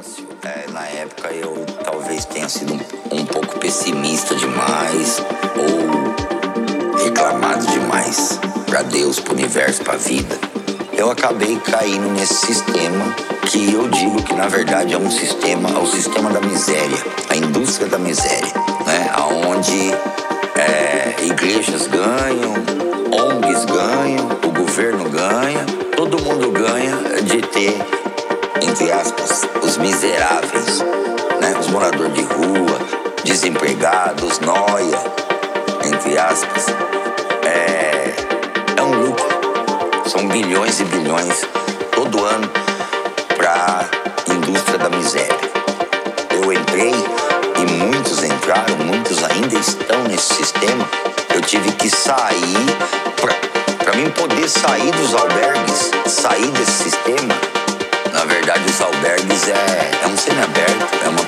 negócio. É, na época eu talvez tenha sido um, um pouco pessimista demais ou reclamado demais para Deus, para o universo, para a vida. Eu acabei caindo nesse sistema que eu digo que na verdade é um sistema, é o sistema da miséria, a indústria da miséria, né? Onde é, igrejas ganham, miseráveis, né? Os moradores de rua, desempregados, noia, entre aspas. É, é um lucro. São bilhões e bilhões todo ano para a indústria da miséria. Eu entrei e muitos entraram, muitos ainda estão nesse sistema. Eu tive que sair para mim poder sair dos albergues, sair desse sistema. Na verdade, os albergues é, é um semiaberto, é uma